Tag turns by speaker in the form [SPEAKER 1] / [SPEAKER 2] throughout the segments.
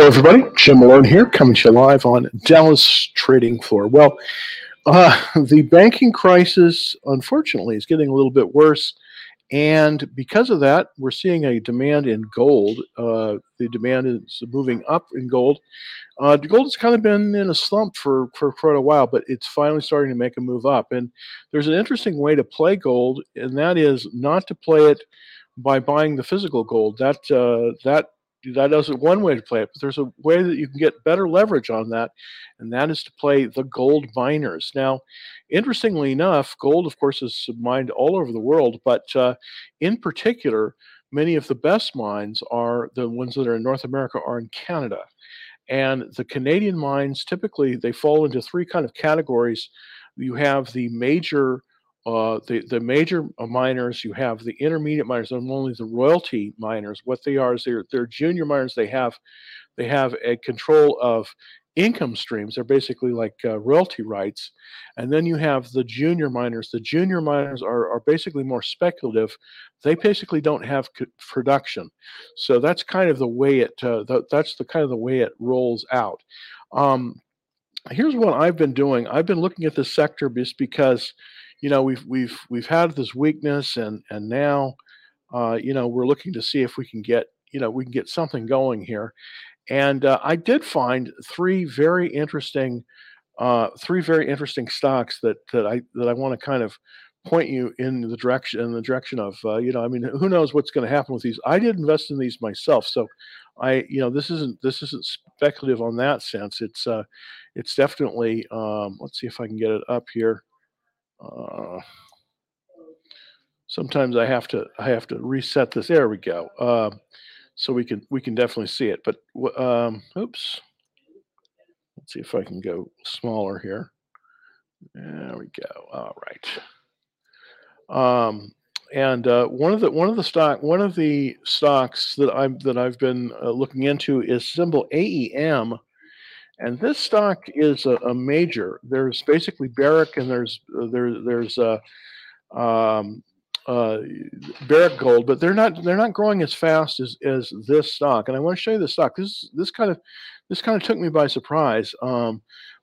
[SPEAKER 1] Hello, everybody. Jim Malone here, coming to you live on Dallas Trading Floor. Well, uh, the banking crisis, unfortunately, is getting a little bit worse. And because of that, we're seeing a demand in gold. Uh, the demand is moving up in gold. Uh, the gold has kind of been in a slump for, for quite a while, but it's finally starting to make a move up. And there's an interesting way to play gold, and that is not to play it by buying the physical gold. That uh, that that is one way to play it, but there's a way that you can get better leverage on that, and that is to play the gold miners. Now, interestingly enough, gold, of course, is mined all over the world, but uh, in particular, many of the best mines are the ones that are in North America are in Canada. And the Canadian mines typically they fall into three kind of categories. You have the major uh, the the major miners, you have the intermediate miners, and only the royalty miners. What they are is they're they're junior miners. They have they have a control of income streams. They're basically like uh, royalty rights, and then you have the junior miners. The junior miners are are basically more speculative. They basically don't have production, so that's kind of the way it uh, that's the kind of the way it rolls out. Um, here's what I've been doing. I've been looking at this sector just because you know we've we've we've had this weakness and and now uh, you know we're looking to see if we can get you know we can get something going here. And uh, i did find three very interesting uh, three very interesting stocks that that i that i want to kind of point you in the direction in the direction of uh, you know i mean who knows what's going to happen with these. I did invest in these myself so i you know this isn't this isn't speculative on that sense. It's uh it's definitely um let's see if i can get it up here uh, sometimes I have to I have to reset this. There we go. Uh, so we can we can definitely see it. But um, oops. Let's see if I can go smaller here. There we go. All right. Um, and uh, one of the one of the stock one of the stocks that I'm that I've been uh, looking into is symbol AEM and this stock is a, a major. There's basically Barrick, and there's uh, there, there's uh, um, uh, Barrick Gold, but they're not they're not growing as fast as, as this stock. And I want to show you the stock. This this kind of this kind of took me by surprise, um,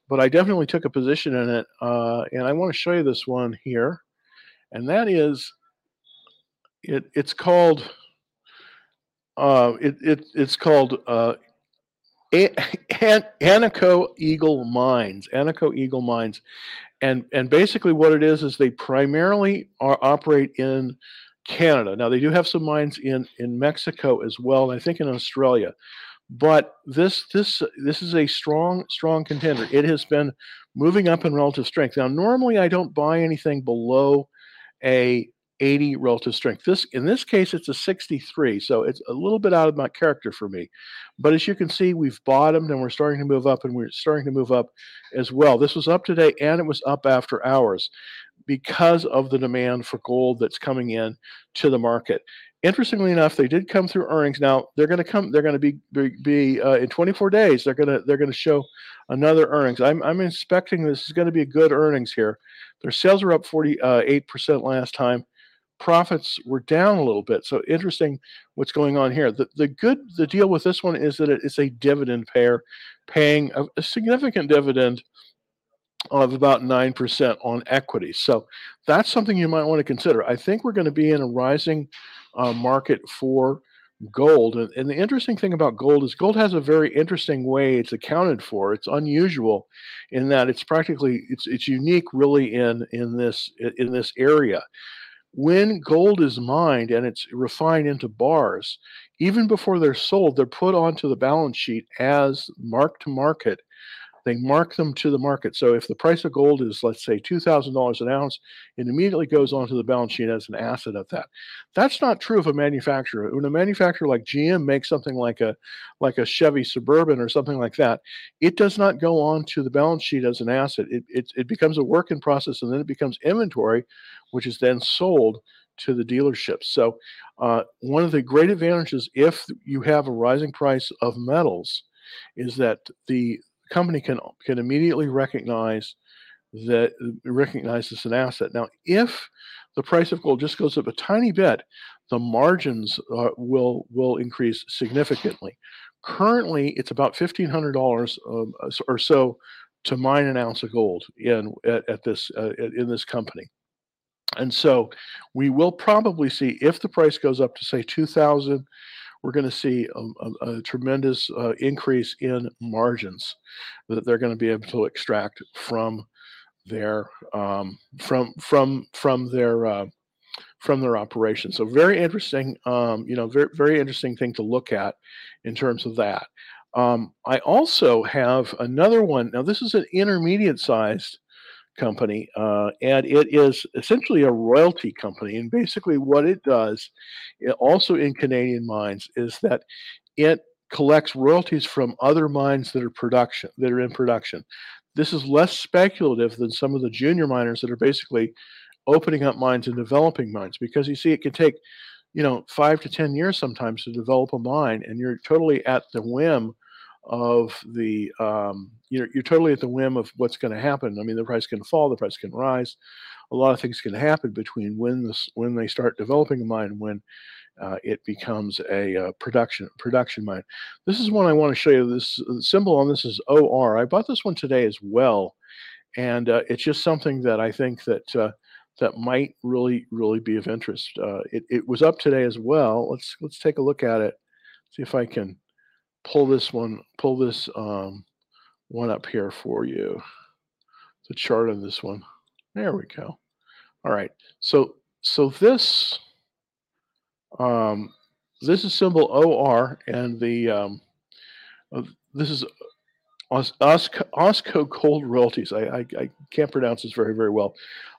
[SPEAKER 1] but I definitely took a position in it, uh, and I want to show you this one here, and that is it. It's called. Uh, it, it it's called uh, An- Agnico Eagle Mines, Anaco Eagle Mines, and and basically what it is is they primarily are, operate in Canada. Now they do have some mines in in Mexico as well, and I think in Australia. But this this this is a strong strong contender. It has been moving up in relative strength. Now normally I don't buy anything below a 80 relative strength. This in this case it's a 63, so it's a little bit out of my character for me. But as you can see, we've bottomed and we're starting to move up, and we're starting to move up as well. This was up today and it was up after hours because of the demand for gold that's coming in to the market. Interestingly enough, they did come through earnings. Now they're going to come. They're going to be be, be uh, in 24 days. They're going to they're going to show another earnings. I'm I'm expecting this is going to be a good earnings here. Their sales are up 48 uh, percent last time profits were down a little bit. So interesting what's going on here. The, the good the deal with this one is that it is a dividend payer paying a, a significant dividend of about 9% on equity. So that's something you might want to consider. I think we're going to be in a rising uh, market for gold. And, and, the interesting thing about gold is gold has a very interesting way it's accounted for. It's unusual in that it's practically it's it's unique really in in this in this area when gold is mined and it's refined into bars, even before they're sold, they're put onto the balance sheet as mark to market they mark them to the market. So if the price of gold is, let's say, $2,000 an ounce, it immediately goes onto the balance sheet as an asset of that. That's not true of a manufacturer. When a manufacturer like GM makes something like a like a Chevy Suburban or something like that, it does not go onto the balance sheet as an asset. It, it, it becomes a work in process and then it becomes inventory, which is then sold to the dealerships. So, uh, one of the great advantages if you have a rising price of metals is that the company can can immediately recognize that recognize this an asset. Now, if the price of gold just goes up a tiny bit, the margins uh, will will increase significantly. Currently, it's about fifteen hundred dollars um, or so to mine an ounce of gold in at, at this uh, in this company. And so we will probably see if the price goes up to say 2000 we're going to see a, a, a tremendous uh, increase in margins that they're going to be able to extract from their um, from from from their uh, from their operation. So very interesting, um, you know, very very interesting thing to look at in terms of that. Um, I also have another one. Now this is an intermediate sized company, uh, and it is essentially a royalty company. And basically, what it does, it also in Canadian mines, is that it collects royalties from other mines that are production that are in production. This is less speculative than some of the junior miners that are basically opening up mines and developing mines because you see it can take you know five to ten years sometimes to develop a mine and you're totally at the whim of the um, you're, you're totally at the whim of what's going to happen. I mean, the price can fall, the price can rise. A lot of things can happen between when this when they start developing a mine when uh, it becomes a uh, production production mine. This is one I want to show you. This symbol on this is OR. I bought this one today as well, and uh, it's just something that I think that uh, that might really really be of interest. Uh, it, it was up today as well. Let's let's take a look at it. See if I can pull this one, pull this um, one up here for you. The chart on this one. There we go. All right. So so this um, this is symbol OR, and the um, uh, this is Osco, Osco Gold Royalties. I, I, I, can't pronounce this very very well.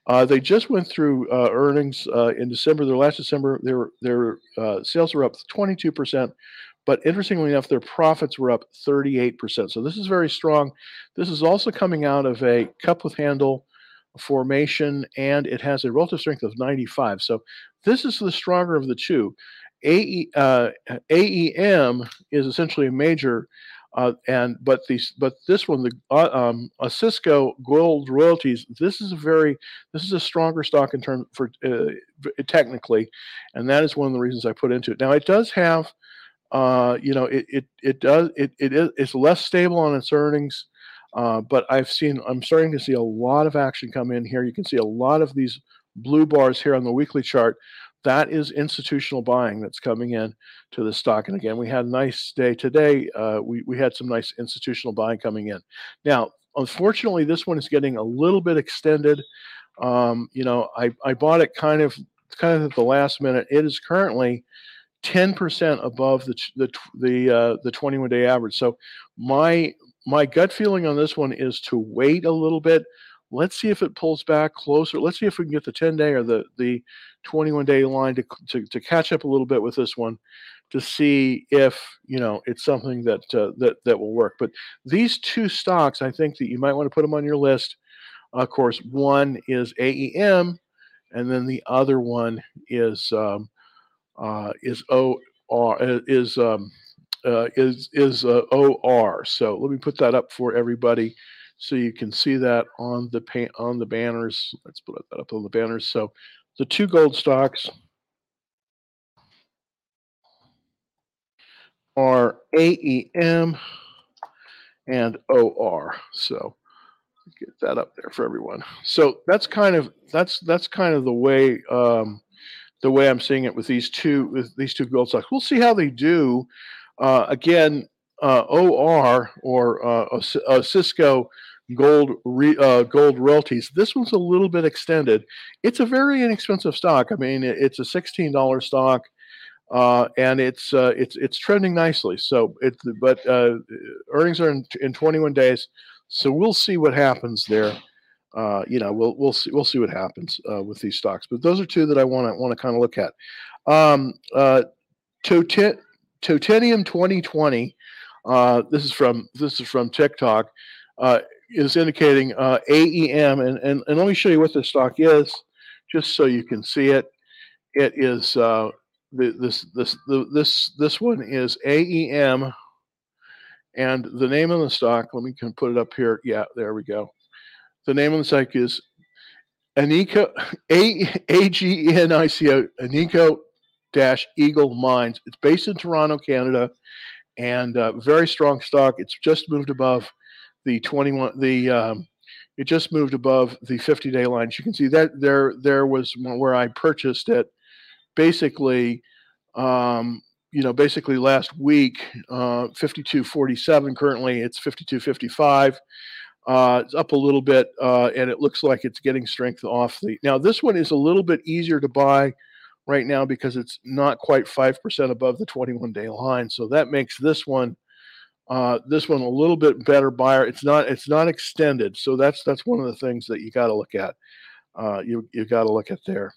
[SPEAKER 1] Uh, they just went through uh, earnings uh, in December. Their last December, their their uh, sales were up 22 percent, but interestingly enough, their profits were up 38%. So this is very strong. This is also coming out of a cup with handle formation, and it has a relative strength of 95. So this is the stronger of the two. Uh, AEM is essentially a major, uh, and but these but this one the uh, um, Osisko Gold Royalties. This is a very this is a stronger stock in terms for uh, technically, and that is one of the reasons I put into it. Now it does have uh, you know, it it it does it it is it's less stable on its earnings. Uh, but I've seen I'm starting to see a lot of action come in here. You can see a lot of these blue bars here on the weekly chart. That is institutional buying that's coming in to the stock. And again, we had a nice day today. Uh, we we had some nice institutional buying coming in. Now, unfortunately, this one is getting a little bit extended. Um, you know, I I bought it kind of kind of at the last minute. It is currently 10% above the the the uh, the 21 day average. So my my gut feeling on this one is to wait a little bit. Let's see if it pulls back closer. Let's see if we can get the 10 day or the the 21 day line to, to, to catch up a little bit with this one to see if you know it's something that uh, that that will work. But these two stocks, I think that you might want to put them on your list. Of course, one is AEM, and then the other one is um, uh, is O R uh, is um, uh, is is uh, O R. So let me put that up for everybody, so you can see that on the paint on the banners. Let's put that up on the banners. So the two gold stocks are AEM and OR. So get that up there for everyone. So that's kind of that's that's kind of the way um, the way I'm seeing it with these two with these two gold stocks. We'll see how they do. Uh, again, uh, OR or uh, Cisco Gold re, uh, Gold Royalties. This one's a little bit extended. It's a very inexpensive stock. I mean, it's a sixteen dollar stock. Uh, and it's uh, it's it's trending nicely. So it's but uh, earnings are in, in 21 days, so we'll see what happens there uh, you know, we'll we'll see we'll see what happens uh, with these stocks. But those are two that I want to want to kind of look at. Um, uh, Toten- Totenium 2020. Uh, this is from this is from TikTok. Uh, is indicating uh, AEM, and, and and let me show you what this stock is, just so you can see it. It is uh, the, this this the, this this one is AEM, and the name of the stock. Let me can put it up here. Yeah, there we go. The name of the site is Anico A A G N I C O Anico dash Eagle Mines. It's based in Toronto, Canada, and uh, very strong stock. It's just moved above the 21 the um, it just moved above the 50 day line. You can see that there there was where I purchased it basically um, you know basically last week uh, 52.47 currently it's 52.55 uh, it's up a little bit uh, and it looks like it's getting strength off the now this one is a little bit easier to buy right now because it's not quite 5% above the 21 day line so that makes this one uh, this one a little bit better buyer. It's not it's not extended, so that's that's one of the things that you got to look at. Uh, you you got to look at there.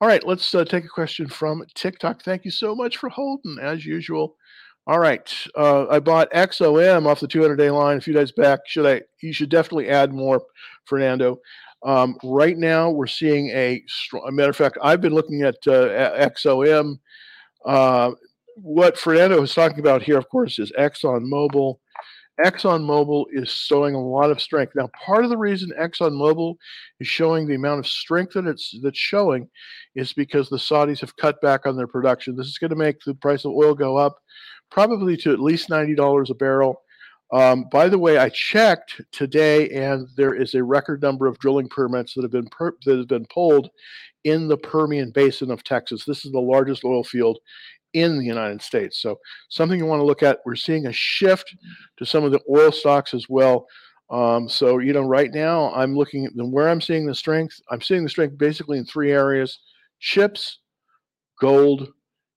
[SPEAKER 1] All right, let's uh, take a question from TikTok. Thank you so much for holding, as usual. All right, uh, I bought XOM off the 200 day line a few days back. Should I? You should definitely add more, Fernando. Um, right now, we're seeing a, strong, matter of fact. I've been looking at uh, XOM uh, what Fernando was talking about here, of course, is Exxon Mobil. Exxon Mobil is showing a lot of strength. Now, part of the reason Exxon Mobil is showing the amount of strength that it's that's showing is because the Saudis have cut back on their production. This is going to make the price of oil go up probably to at least $90 a barrel. Um, by the way, I checked today, and there is a record number of drilling permits that have been per- that have been pulled in the Permian Basin of Texas. This is the largest oil field in the United States. So something you want to look at. We're seeing a shift to some of the oil stocks as well. Um, so you know, right now I'm looking at where I'm seeing the strength. I'm seeing the strength basically in three areas: chips, gold,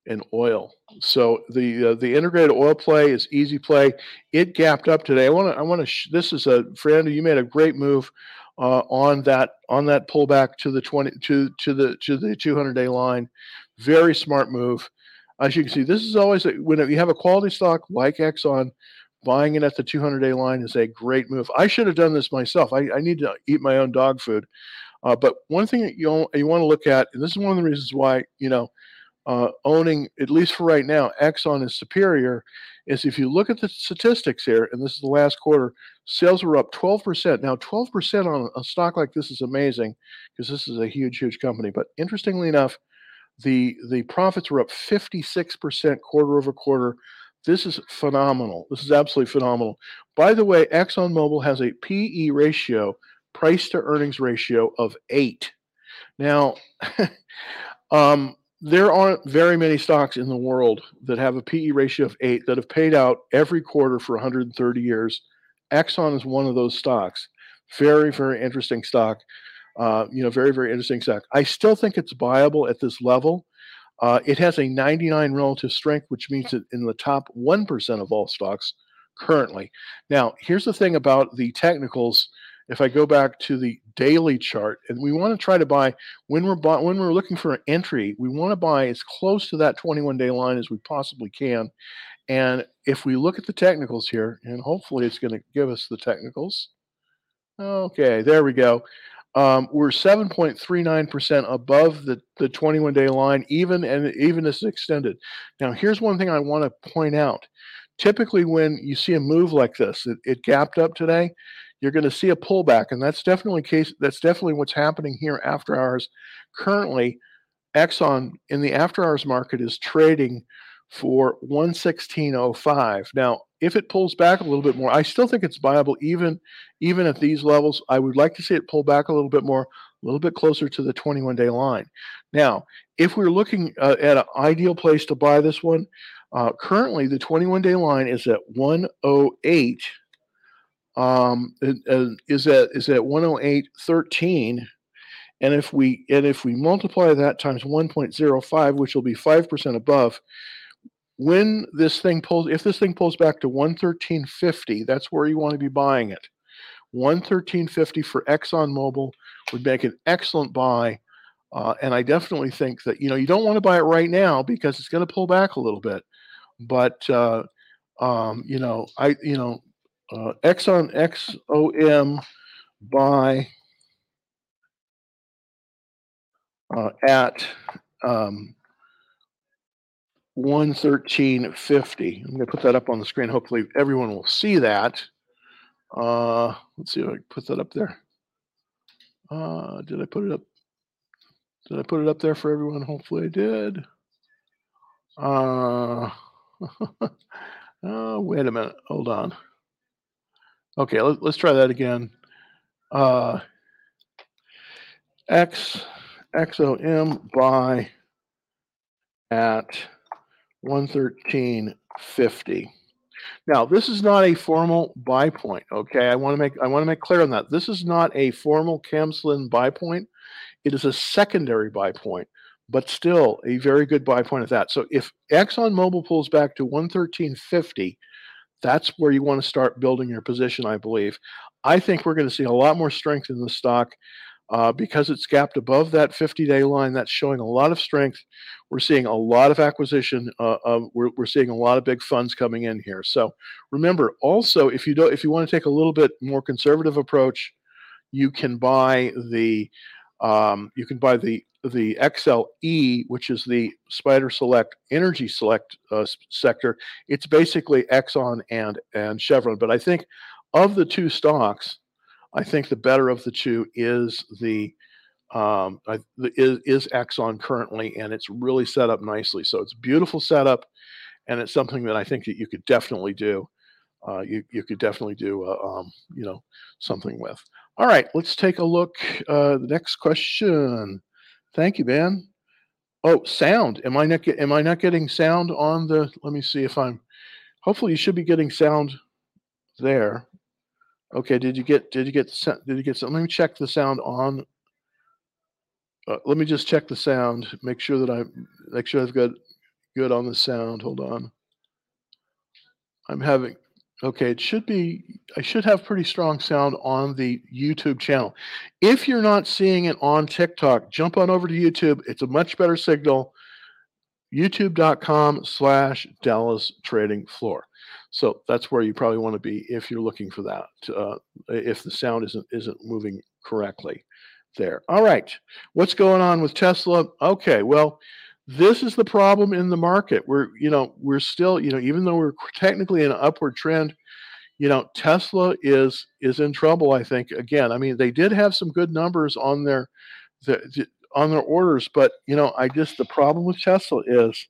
[SPEAKER 1] and oil. So the uh, the integrated oil play is easy play. It gapped up today. I want to I want to. Sh- this is a Fernando. You made a great move uh, on that on that pullback to the 20 to to the to the 200 day line. Very smart move as you can see, this is always a, when you have a quality stock like Exxon, buying it at the 200 day line is a great move. I should have done this myself. I, I need to eat my own dog food. Uh, but one thing that you you want to look at, and this is one of the reasons why you know uh, owning at least for right now Exxon is superior, is if you look at the statistics here, and this is the last quarter, sales were up 12%. Now 12% on a stock like this is amazing because this is a huge, huge company. But interestingly enough, the the profits were up 56% quarter over quarter. This is phenomenal. This is absolutely phenomenal. By the way, ExxonMobil has a PE ratio, price to earnings ratio of eight. Now, um, there aren't very many stocks in the world that have a PE ratio of eight that have paid out every quarter for 130 years. Exxon is one of those stocks. Very, very interesting stock. Uh, you know, very, very interesting stock. I still think it's viable at this level. Uh, it has a 99 relative strength, which means it in the top 1% of all stocks currently. Now, here's the thing about the technicals. If I go back to the daily chart, and we want to try to buy when we're when we're looking for an entry, we want to buy as close to that 21 day line as we possibly can. And if we look at the technicals here, and hopefully it's going to give us the technicals. Okay, there we go. Um, we're 7.39% above the, the 21 day line, even and even as extended. Now, here's one thing I want to point out. Typically, when you see a move like this, it, it gapped up today, you're going to see a pullback, and that's definitely case. That's definitely what's happening here after hours. Currently, Exxon in the after hours market is trading for 116.05. Now, if it pulls back a little bit more, I still think it's viable even even at these levels. I would like to see it pull back a little bit more, a little bit closer to the 21 day line. Now, if we're looking uh, at an ideal place to buy this one, uh, currently the 21 day line is at 108. Um, is at is at 108.13 and if we and if we multiply that times 1.05 which will be 5% above when this thing pulls, if this thing pulls back to 113.50, that's where you want to be buying it. 113.50 for ExxonMobil would make an excellent buy. Uh, and I definitely think that, you know, you don't want to buy it right now because it's going to pull back a little bit. But, uh, um, you know, I, you know, uh, Exxon XOM by uh, at um, 113.50. I'm going to put that up on the screen. Hopefully, everyone will see that. Uh, let's see if I can put that up there. Uh, did I put it up? Did I put it up there for everyone? Hopefully, I did. Uh, Oh, wait a minute. Hold on. Okay, let, us try that again. Uh, X XOM by at 113.50. Now, this is not a formal buy point. Okay, I want to make I want to make clear on that. This is not a formal CANSLIM buy point. It is a secondary buy point, but still a very good buy point at that. So if ExxonMobil pulls back to 113.50, that's where you want to start building your position, I believe. I think we're going to see a lot more strength in the stock uh, because it's gapped above that 50 day line. That's showing a lot of strength. We're seeing a lot of acquisition. Uh, we're, we're seeing a lot of big funds coming in here. So remember, also, if you don't, if you want to take a little bit more conservative approach, you can buy the um, you can buy the the XLE, which is the Spider Select Energy Select uh, sector. It's basically Exxon and and Chevron. But I think of the two stocks, I think the better of the two is the um, is, is Exxon currently, and it's really set up nicely. So it's beautiful setup, and it's something that I think that you could definitely do. Uh, you you could definitely do uh, um, you know something with. All right, let's take a look. Uh, the next question. Thank you, Ben. Oh, sound. Am I not am I not getting sound on the? Let me see if I'm. Hopefully, you should be getting sound there. Okay. Did you get? Did you get? Did you get something? Let me check the sound on. Uh, let me just check the sound. Make sure that I make sure I've got good on the sound. Hold on. I'm having Okay, it should be, I should have pretty strong sound on the YouTube channel. If you're not seeing it on TikTok, jump on over to YouTube. It's a much better signal. YouTube.com slash Dallas Trading Floor. So that's where you probably want to be if you're looking for that, uh, if the sound isn't isn't moving correctly there. All right, what's going on with Tesla? Okay, well, this is the problem in the market. We're, you know, we're still, you know, even though we're technically in an upward trend, you know, Tesla is is in trouble. I think again. I mean, they did have some good numbers on their the, on their orders, but you know, I just the problem with Tesla is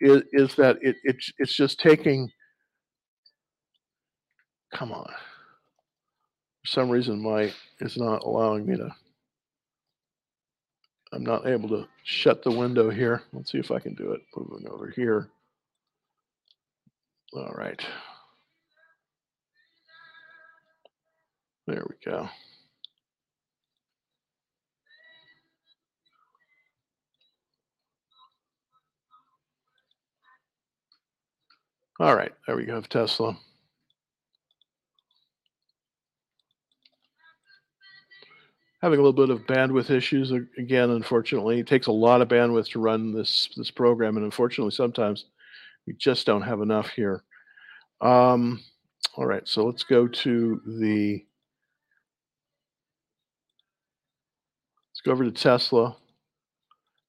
[SPEAKER 1] is, is that it, it's it's just taking. Come on. For some reason, my is not allowing me to I'm not able to shut the window here. Let's see if I can do it. Moving over here. All right. There we go. All right, there we go, Tesla. Having a little bit of bandwidth issues again. Unfortunately, it takes a lot of bandwidth to run this this program, and unfortunately, sometimes we just don't have enough here. Um, all right, so let's go to the let's go over to Tesla.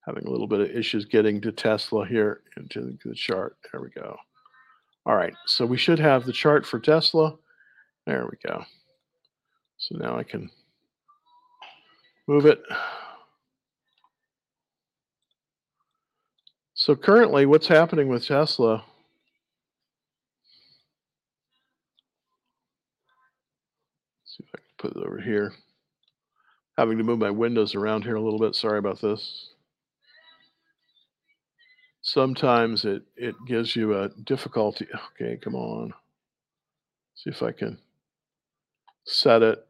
[SPEAKER 1] Having a little bit of issues getting to Tesla here into the chart. There we go. All right, so we should have the chart for Tesla. There we go. So now I can Move it. So currently, what's happening with Tesla? Let's see if I can put it over here. Having to move my windows around here a little bit. Sorry about this. Sometimes it, it gives you a difficulty. Okay, come on. See if I can set it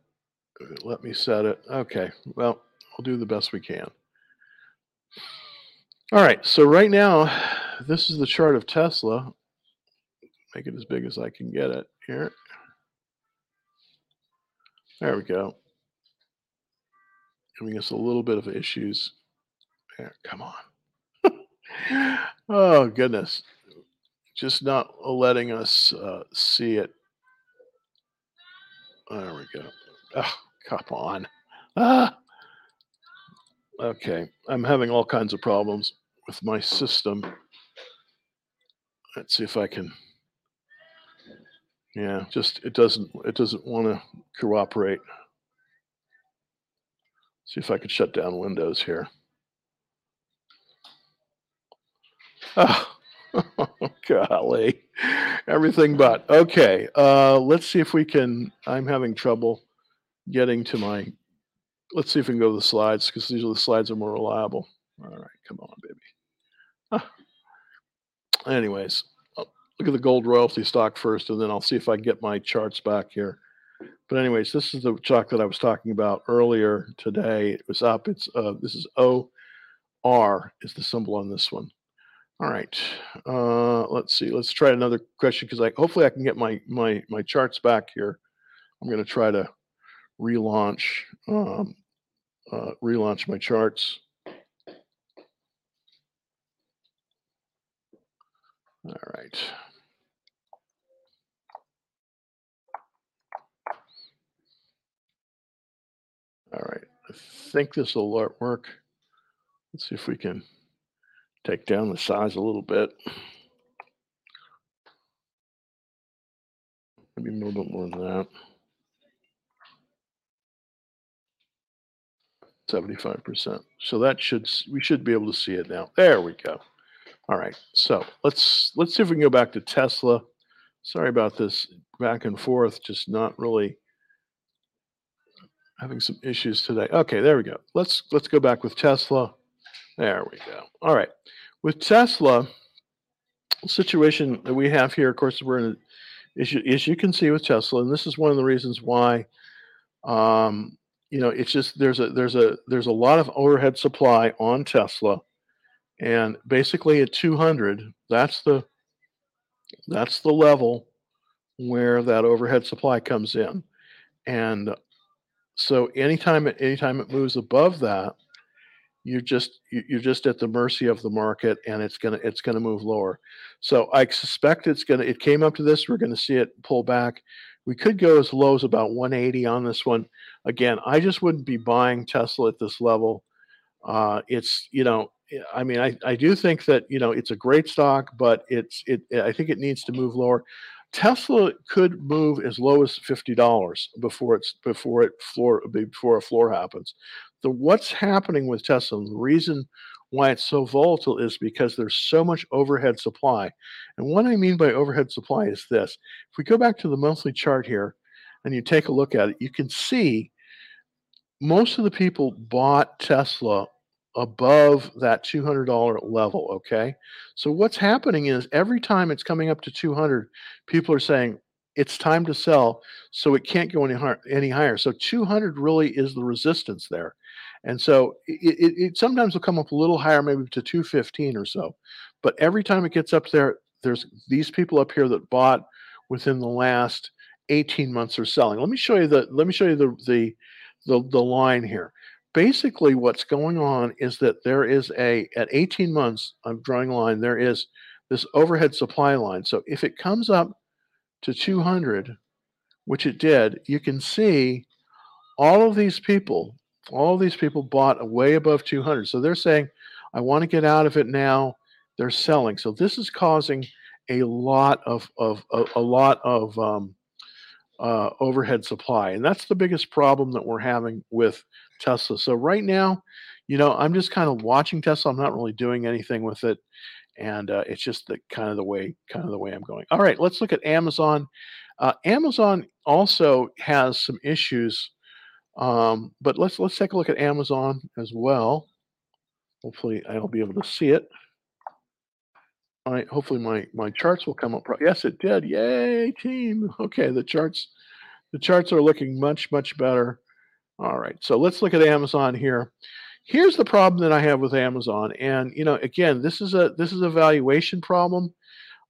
[SPEAKER 1] let me set it. Okay, well, we'll do the best we can. All right, so right now, this is the chart of Tesla. Make it as big as I can get it here. There we go. Giving us a little bit of issues. There, come on. oh, goodness. Just not letting us uh, see it. There we go. Oh, come on. Ah. Okay, I'm having all kinds of problems with my system. Let's see if I can. Yeah, just it doesn't it doesn't want to cooperate. See if I could shut down Windows here. Oh, Golly, everything but okay. Uh, let's see if we can. I'm having trouble getting to my. Let's see if we can go to the slides because these are the slides are more reliable. All right, come on, baby. Ah. Anyways, I'll look at the gold royalty stock first, and then I'll see if I can get my charts back here. But anyways, this is the stock that I was talking about earlier today. It was up. It's uh, this is O R is the symbol on this one. All right. Uh, let's see. Let's try another question because I hopefully I can get my my my charts back here. I'm going to try to relaunch um, uh, relaunch my charts. All right. All right. I think this will work. Let's see if we can take down the size a little bit. Maybe a little bit more than that. 75%. So that should we should be able to see it now. There we go. All right. So let's let's see if we can go back to Tesla. Sorry about this back and forth, just not really having some issues today. Okay, there we go. Let's let's go back with Tesla. There we go. All right. With Tesla, situation that we have here, of course, we're in a, as, you, as you can see with Tesla, and this is one of the reasons why, um, you know, it's just there's a there's a there's a lot of overhead supply on Tesla, and basically at 200, that's the that's the level where that overhead supply comes in, and so anytime it anytime it moves above that, you're just you're just at the mercy of the market and it's gonna it's gonna move lower. So i suspect it's gonna it came up to this we're gonna see it pull back. We could go as low as about 180 on this one again i just wouldn't be buying tesla at this level uh, it's you know i mean I, I do think that you know it's a great stock but it's it i think it needs to move lower tesla could move as low as $50 before it's before it floor before a floor happens the what's happening with Tesla, the reason why it's so volatile is because there's so much overhead supply. And what I mean by overhead supply is this. If we go back to the monthly chart here and you take a look at it, you can see most of the people bought Tesla above that $200 level, okay? So what's happening is every time it's coming up to 200, people are saying, it's time to sell, so it can't go any higher. Any higher. So 200 really is the resistance there, and so it, it, it, sometimes will come up a little higher, maybe to 215 or so. But every time it gets up there, there's these people up here that bought within the last 18 months are selling. Let me show you the let me show you the the the, the line here. Basically, what's going on is that there is a at 18 months. I'm drawing a line. There is this overhead supply line. So if it comes up to 200, which it did, you can see all of these people, all of these people bought way above 200. So they're saying, I want to get out of it now. They're selling. So this is causing a lot of, of, a, a lot of um, uh, overhead supply. And that's the biggest problem that we're having with Tesla. So right now, you know, I'm just kind of watching Tesla. I'm not really doing anything with it and uh, it's just the kind of the way kind of the way I'm going. All right, let's look at Amazon. Uh, Amazon also has some issues, um, but let's let's take a look at Amazon as well. Hopefully, I'll be able to see it. Right, hopefully my my charts will come up. Yes, it did. Yay, team. Okay, the charts the charts are looking much much better. All right, so let's look at Amazon here here's the problem that I have with Amazon, and you know, again, this is a this is a valuation problem.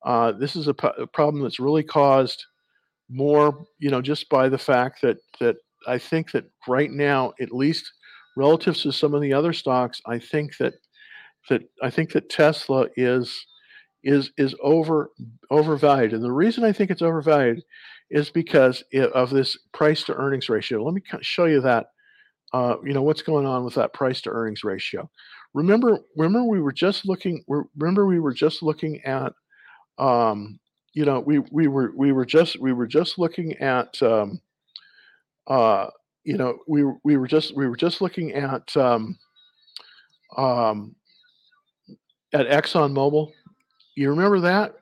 [SPEAKER 1] Uh, this is a, a problem that's really caused more, you know, just by the fact that that I think that right now, at least relative to some of the other stocks, I think that that I think that Tesla is is is over overvalued, and the reason I think it's overvalued is because of this price to earnings ratio. Let me show you that uh, you know what's going on with that price to earnings ratio. Remember, remember we were just looking. Remember we were just looking at, um, you know, we we were we were just we were just looking at, um, uh, you know, we we were just we were just looking at, um, um, at ExxonMobil. You remember that?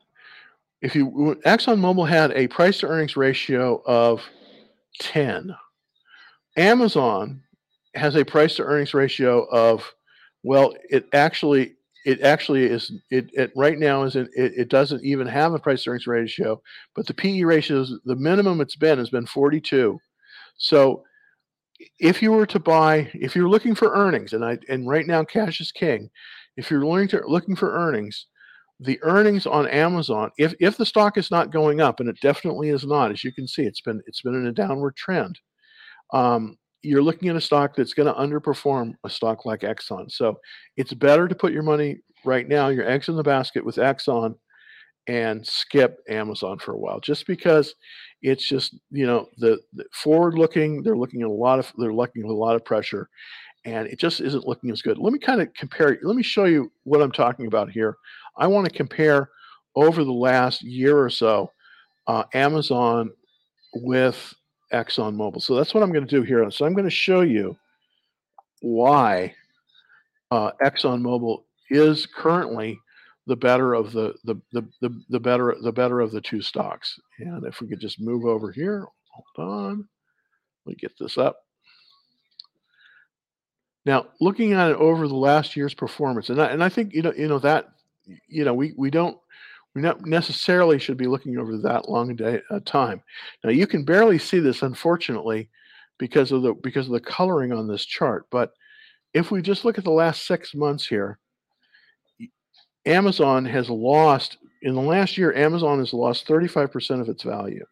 [SPEAKER 1] If you ExxonMobil had a price to earnings ratio of 10. Amazon has a price to earnings ratio of well, it actually it actually is it, it right now is it, it doesn't even have a price to earnings ratio, but the PE ratio is the minimum it's been has been 42. So if you were to buy, if you're looking for earnings, and I and right now cash is king, if you're looking to, looking for earnings, the earnings on Amazon, if if the stock is not going up, and it definitely is not, as you can see, it's been it's been in a downward trend. Um, you're looking at a stock that's going to underperform a stock like Exxon. So it's better to put your money right now, your eggs in the basket with Exxon and skip Amazon for a while, just because it's just you know the, the forward looking. They're looking at a lot of they're looking at a lot of pressure, and it just isn't looking as good. Let me kind of compare. Let me show you what I'm talking about here. I want to compare over the last year or so uh, Amazon with ExxonMobil. So that's what I'm going to do here. So I'm going to show you why uh, ExxonMobil is currently the better of the, the the the the better the better of the two stocks. And if we could just move over here, hold on, let me get this up. Now, looking at it over the last year's performance, and I, and I think you know you know that you know we we don't we not necessarily should be looking over that long day, a time. Now you can barely see this, unfortunately, because of the because of the coloring on this chart. But if we just look at the last six months here, Amazon has lost in the last year. Amazon has lost 35% of its value,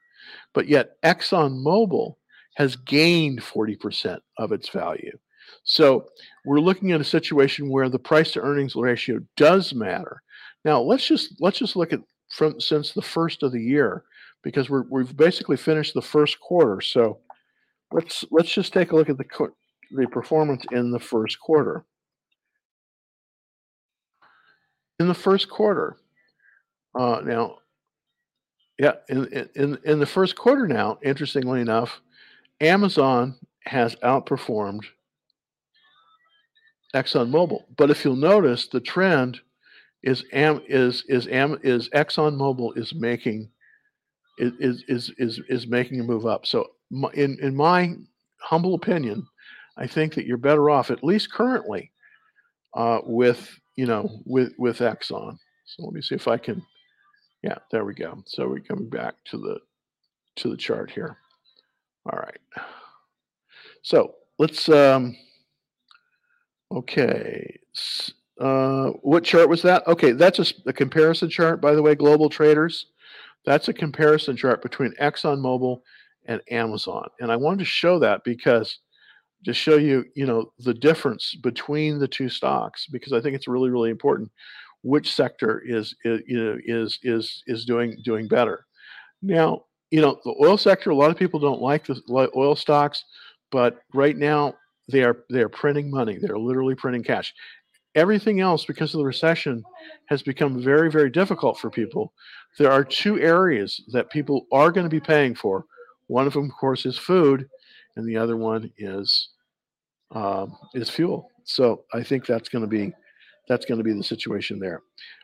[SPEAKER 1] but yet ExxonMobil has gained 40% of its value. So we're looking at a situation where the price to earnings ratio does matter. Now let's just let's just look at from since the first of the year because we're we've basically finished the first quarter. So let's let's just take a look at the the performance in the first quarter. In the first quarter, uh, now, yeah, in, in in the first quarter now, interestingly enough, Amazon has outperformed ExxonMobil. But if you'll notice, the trend is am is is am is ExxonMobil is making is is is is making a move up. So in in my humble opinion, I think that you're better off at least currently uh, with you know with with Exxon. So let me see if I can. Yeah, there we go. So we're coming back to the to the chart here. All right. So let's um, okay. Uh, what chart was that? Okay, that's a, a, comparison chart, by the way, global traders. That's a comparison chart between ExxonMobil and Amazon. And I wanted to show that because to show you, you know, the difference between the two stocks, because I think it's really, really important which sector is, is you know is is is doing doing better. Now, you know, the oil sector, a lot of people don't like the oil stocks, but right now they are they are printing money. They're literally printing cash everything else because of the recession has become very very difficult for people. There are two areas that people are going to be paying for. One of them of course is food and the other one is um, is fuel. So i think that's going to be that's going to be the situation there.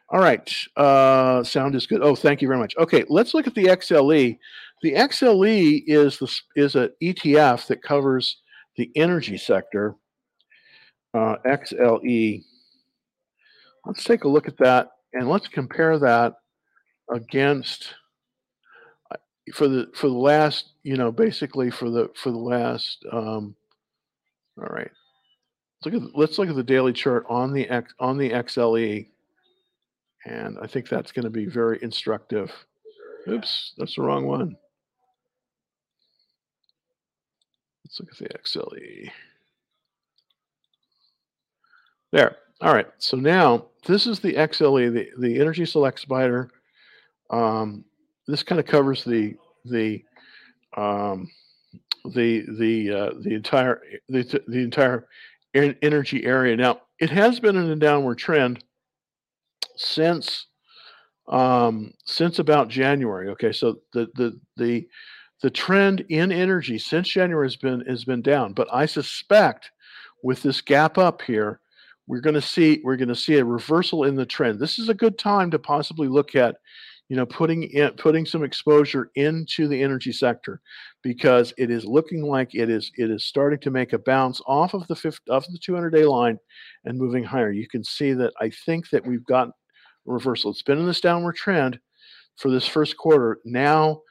[SPEAKER 1] All right uh, sound is good. Oh thank you very much. Okay let's look at the xle the xle is the is a etf that covers the energy sector uh, xle Let's take a look at that and let's compare that against uh, for the for the last you know basically for the for the last um, all right let's look at let's look at the daily chart on the X on the XLE and I think that's going to be very instructive. Oops, that's the wrong one. Let's look at the XLE. There. All right. So now this is the XLE, the, the Energy Select Spider. Um, this kind of covers the the um, the the uh, the entire the, the entire energy area. Now it has been in a downward trend since um, since about January. Okay, so the the the the trend in energy since January has been has been down, but I suspect with this gap up here we're going to see we're going to see a reversal in the trend. This is a good time to possibly look at, you know, putting in, putting some exposure into the energy sector because it is looking like it is it is starting to make a bounce off of the fifth off of the 200 day line and moving higher. You can see that I think that we've got reversal. It's been in this downward trend for this first quarter. Now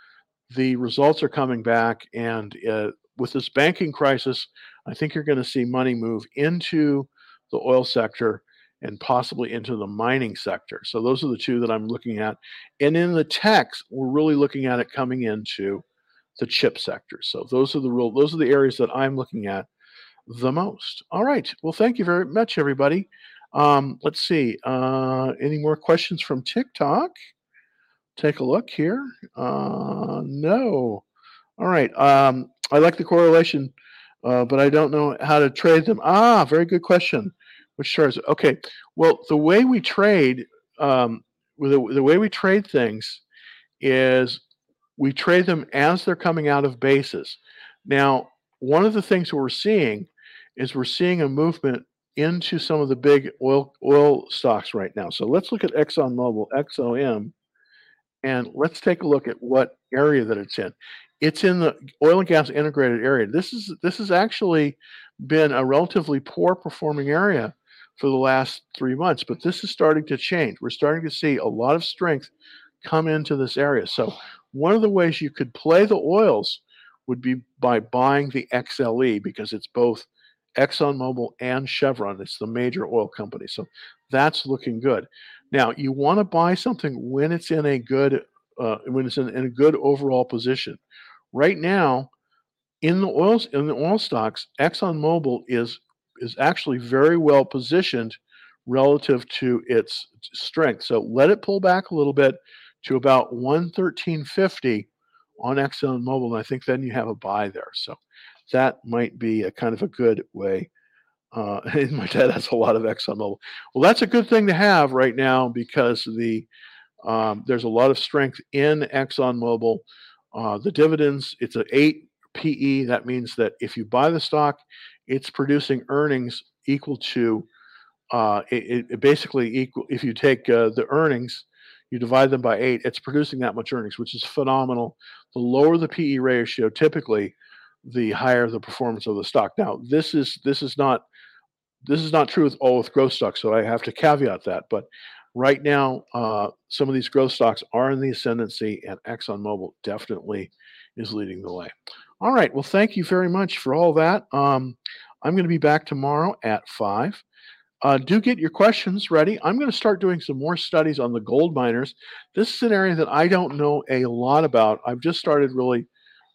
[SPEAKER 1] the results are coming back, and uh, with this banking crisis, I think you're going to see money move into the oil sector and possibly into the mining sector. So those are the two that I'm looking at. And in the techs, we're really looking at it coming into the chip sector. So those are the real those are the areas that I'm looking at the most. All right. Well, thank you very much, everybody. Um, let's see. Uh, any more questions from TikTok? Take a look here. Uh, no. All right. Um, I like the correlation, uh, but I don't know how to trade them. Ah, very good question. Which charts? Okay. Well, the way we trade, um, the, the way we trade things is we trade them as they're coming out of bases. Now, one of the things we're seeing is we're seeing a movement into some of the big oil oil stocks right now. So let's look at ExxonMobil, XOM, and let's take a look at what area that it's in. It's in the oil and gas integrated area. This is this has actually been a relatively poor performing area for the last three months, but this is starting to change. We're starting to see a lot of strength come into this area. So one of the ways you could play the oils would be by buying the XLE because it's both ExxonMobil and Chevron. It's the major oil company. So that's looking good. Now you want to buy something when it's in a good uh, when it's in, in a good overall position. Right now, in the oils in the oil stocks, ExxonMobil is is actually very well positioned relative to its strength. So let it pull back a little bit to about 113.50 on ExxonMobil, and I think then you have a buy there. So that might be a kind of a good way. Uh, and my dad has a lot of ExxonMobil. Well, that's a good thing to have right now because the um, there's a lot of strength in ExxonMobil. Uh, the dividends, it's an eight PE. That means that if you buy the stock, it's producing earnings equal to uh, it, it, basically equal. If you take uh, the earnings, you divide them by eight, it's producing that much earnings, which is phenomenal. The lower the PE ratio, typically, the higher the performance of the stock. Now, this is this is not this is not true with all with growth stocks, so I have to caveat that. But right now, uh, some of these growth stocks are in the ascendancy, and ExxonMobil definitely is leading the way. All right. Well, thank you very much for all that. Um, I'm going to be back tomorrow at five. Uh, do get your questions ready. I'm going to start doing some more studies on the gold miners. This is an area that I don't know a lot about. I've just started really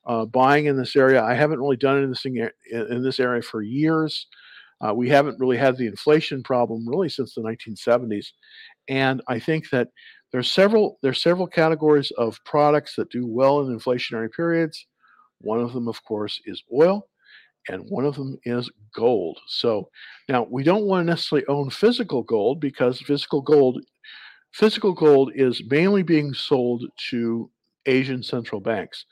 [SPEAKER 1] uh, buying in this area. I haven't really done in anything in this area for years. Uh, we haven't really had the inflation problem really since the 1970s, and I think that there's several there's several categories of products that do well in inflationary periods. One of them, of course, is oil, and one of them is gold. So now we don't want to necessarily own physical gold because physical gold physical gold is mainly being sold to Asian central banks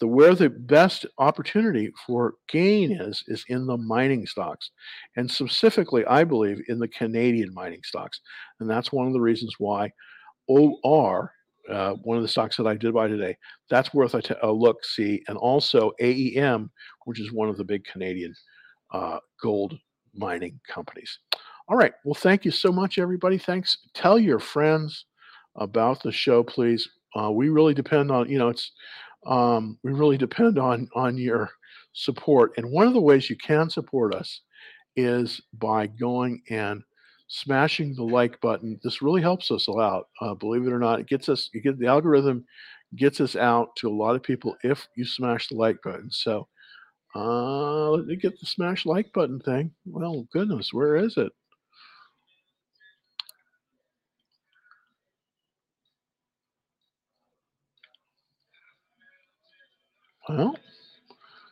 [SPEAKER 1] the where the best opportunity for gain is is in the mining stocks and specifically i believe in the canadian mining stocks and that's one of the reasons why or uh, one of the stocks that i did buy today that's worth a, t- a look see and also aem which is one of the big canadian uh, gold mining companies. All right well thank you so much everybody. Thanks. Tell your friends about the show please. Uh, we really depend on you know it's um, we really depend on on your support. And one of the ways you can support us is by going and smashing the like button. This really helps us out. Uh, believe it or not, it gets us. You get the algorithm gets us out to a lot of people if you smash the like button. So uh, let me get the smash like button thing. Well, goodness, where is it? Well,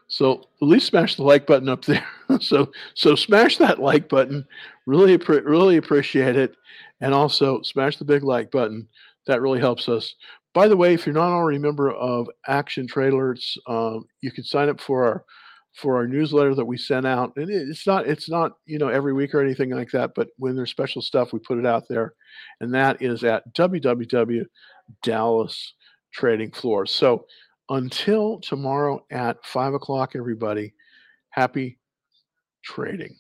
[SPEAKER 1] so at least smash the like button up there. so so smash that like button. Really really appreciate it, and also smash the big like button. That really helps us. By the way, if you're not already a member of Action Trade Alerts, um, you can sign up for our for our newsletter that we send out. And it's not it's not you know every week or anything like that, but when there's special stuff, we put it out there, and that is at www Dallas Trading Floor. So until tomorrow at five o'clock, everybody, happy trading.